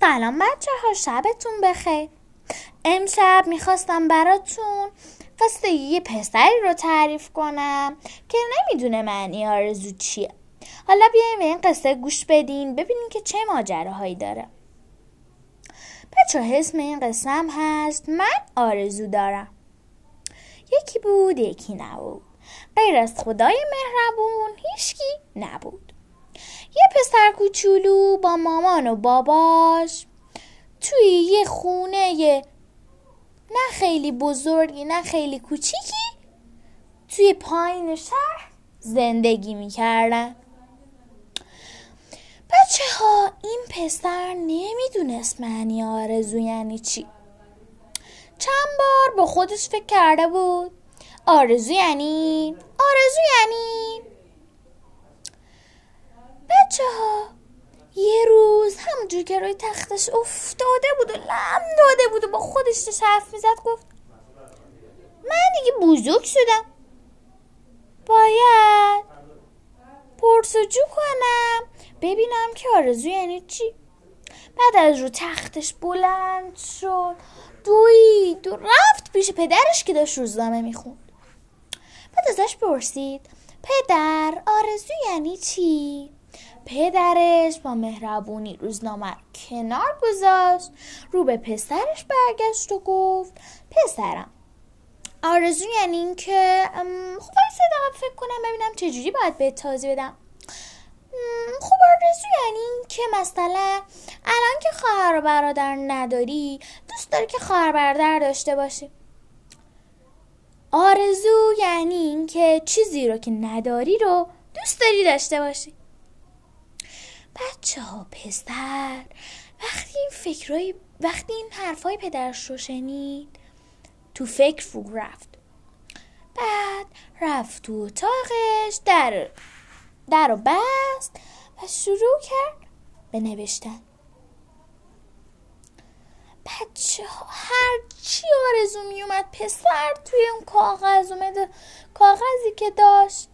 سلام بچه ها شبتون بخیر. امشب می‌خواستم براتون قصه یه پسری رو تعریف کنم که نمی‌دونه معنی آرزو چیه. حالا بیایم به این قصه گوش بدین ببینین که چه ماجراهایی داره. بچه اسم این قصه هم هست من آرزو دارم. یکی بود یکی نبود. غیر از خدای مهربون هیچکی نبود. یه پسر کوچولو با مامان و باباش توی یه خونه یه نه خیلی بزرگی نه خیلی کوچیکی توی پایین شهر زندگی می‌کردن. بچه ها این پسر نمی‌دونست معنی آرزو یعنی چی. چند بار با خودش فکر کرده بود. آرزو یعنی؟ آرزو یعنی بچه ها یه روز همونجور که روی تختش افتاده بود و لم داده بود و با خودش داشت حرف می‌زد گفت من دیگه بزرگ شدم. باید پرسجو کنم ببینم که آرزو یعنی چی. بعد از رو تختش بلند شد دوید و رفت پیش پدرش که داشت روزنامه می‌خوند. بعد ازش پرسید پدر آرزو یعنی چی؟ پدرش با مهربونی روزنامه کنار گذاشت رو به پسرش برگشت و گفت پسرم آرزو یعنی این که خب وایسا فکر کنم ببینم چجوری باید به تازی بدم. خب آرزو یعنی این که مثلا الان که خواهر و برادر نداری دوست داری که خواهر برادر داشته باشی. آرزو یعنی این که چیزی رو که نداری رو دوست داری داشته باشی. بچه ها پسر وقتی این فکرهای وقتی این حرفای پدرش رو شنید تو فکر فرو رفت. بعد رفت تو اتاقش در در رو بست و شروع کرد به نوشتن. بچه ها هر چی آرزو می اومد پسر توی اون کاغذ اومده کاغذی که داشت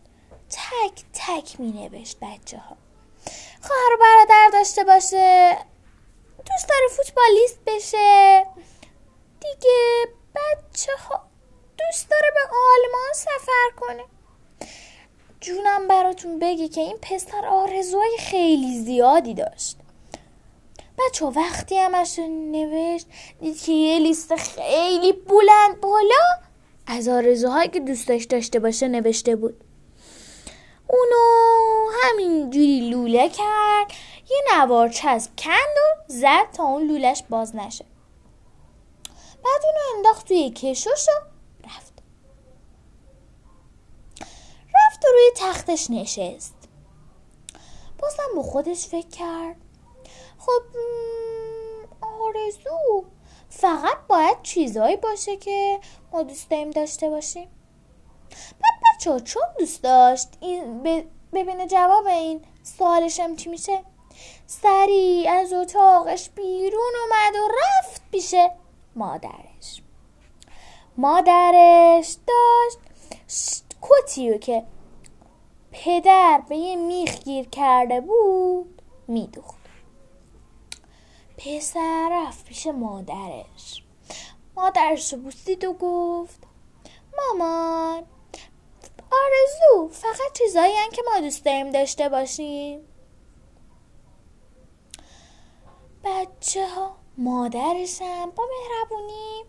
تک تک می نوشت بچه ها. خواهر برادر داشته باشه. دوست داره فوتبالیست بشه. دیگه بچه ها دوست داره به آلمان سفر کنه. جونم براتون بگی که این پسر آرزوهای خیلی زیادی داشت. بچه وقتی همش نوشت دید که یه لیست خیلی بلند بالا از آرزوهایی که دوستش داشته باشه نوشته بود. اونو همینجوری لوله کرد یه نوار چسب کند و زد تا اون لولش باز نشه. بعد اونو انداخت توی کشوش و رفت. رفت و روی تختش نشست. بازم با خودش فکر کرد. خب آرزو. فقط باید چیزایی باشه که ما دوست داریم داشته باشیم. بچه چون دوست داشت؟ این ببینه جواب این سوالشم چی میشه؟ سری از اتاقش بیرون اومد و رفت پیش مادرش. مادرش داشت کتی که پدر به یه میخ گیر کرده بود میدوخت. پسر رفت پیش مادرش. مادرش رو بوسید و گفت مامان آرزو فقط چیزایی که ما دوست داریم داشته باشیم. بچه ها مادرشم با مهربونی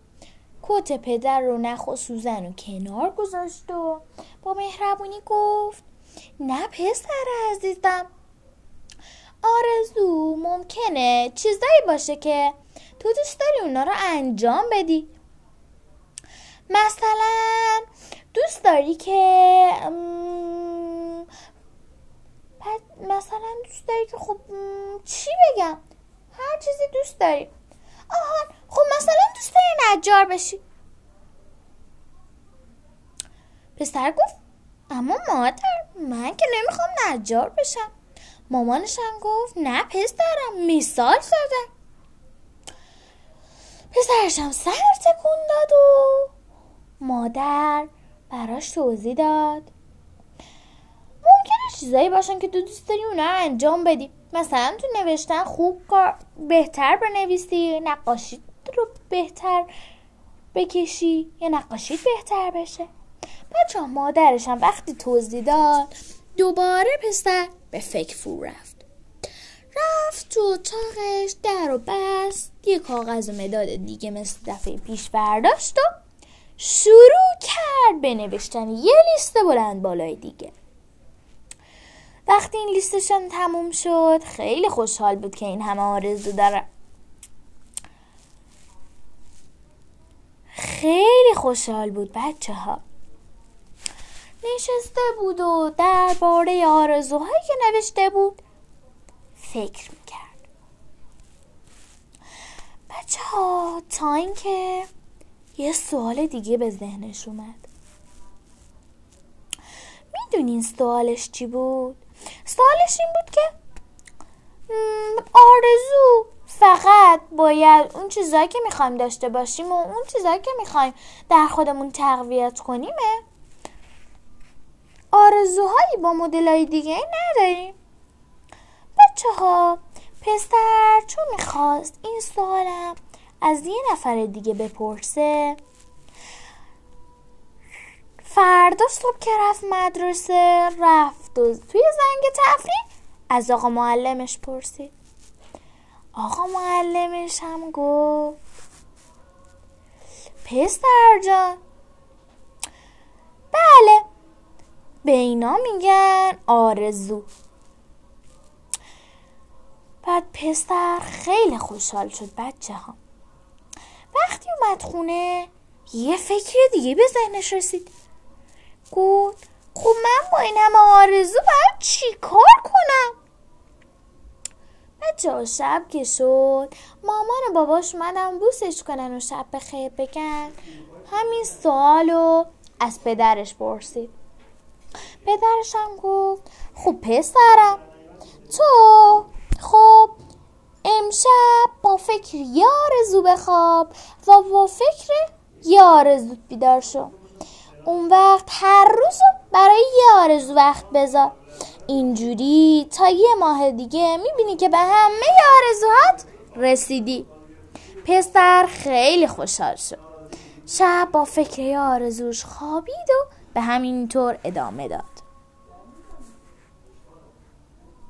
کت پدر رو نخ و سوزن و کنار گذاشت و با مهربونی گفت نه پسر عزیزم آرزو ممکنه چیزایی باشه که تو دوست داری اونا رو انجام بدی. مثلا دوست داری که مثلا دوست داری که خب چی بگم هر چیزی دوست داری آها خب مثلا دوست داری نجار بشی. پسر گفت اما مادر من که نمی‌خوام نجار بشم. مامانش هم گفت نه پسرم مثال زدم. پسرش هم سر تکون داد و مادر براش توضیح داد. ممکنه چیزایی باشن که تو دوست داری اونا انجام بدی. مثلا تو نوشتن خوب بهتر بنویسی نقاشی رو بهتر بکشی یا نقاشی بهتر بشه. بچه مادرش هم وقتی توضیح داد دوباره پسر به فکر فرو رفت. رفت تو اتاقش در و بست یه کاغذ و مداد دیگه مثل دفعه پیش برداشت و شروع کرد به نوشتن یه لیست بلند بالای دیگه. وقتی این لیستشان تموم شد خیلی خوشحال بود که این همه آرزو داره خیلی خوشحال بود بچه ها نشسته بود و درباره آرزوهایی که نوشته بود فکر می‌کرد. بچه ها تا اینکه یه سوال دیگه به ذهنش اومد. می‌دونین سوالش چی بود؟ سوالش این بود که آرزو فقط باید اون چیزهایی که می‌خوایم داشته باشیم و اون چیزهایی که می‌خوایم در خودمون تقویت کنیمه. آرزوهایی با مدلای دیگه نداریم. بچه ها پسر چون می‌خواست این سوالم از یه نفر دیگه بپرسه فردا صبح که رفت مدرسه رفت و توی زنگ تفریح از آقا معلمش پرسید. آقا معلمش هم گفت پسر جان. بله به اینا میگن آرزو. بعد پسر خیلی خوشحال شد بچه ها. وقتی اومد خونه یه فکر دیگه به ذهنش رسید. گفت خب من با این همه آرزو باید چی کار کنم؟ بچه شب که شد. مامان و باباش اومدن بوسش کنن و شب به خیر بگن. همین سوالو از پدرش پرسید. پدرش هم گفت خب پسرم تو خب امشب با فکر یه آرزو بخواب و با فکر یه آرزو بیدار شو. اون وقت هر روز برای یه آرزو وقت بذار. اینجوری تا یه ماه دیگه می‌بینی که به همه آرزوهات رسیدی. پسر خیلی خوشحال شد. شب با فکر آرزوش خوابید و به همین طور ادامه داد.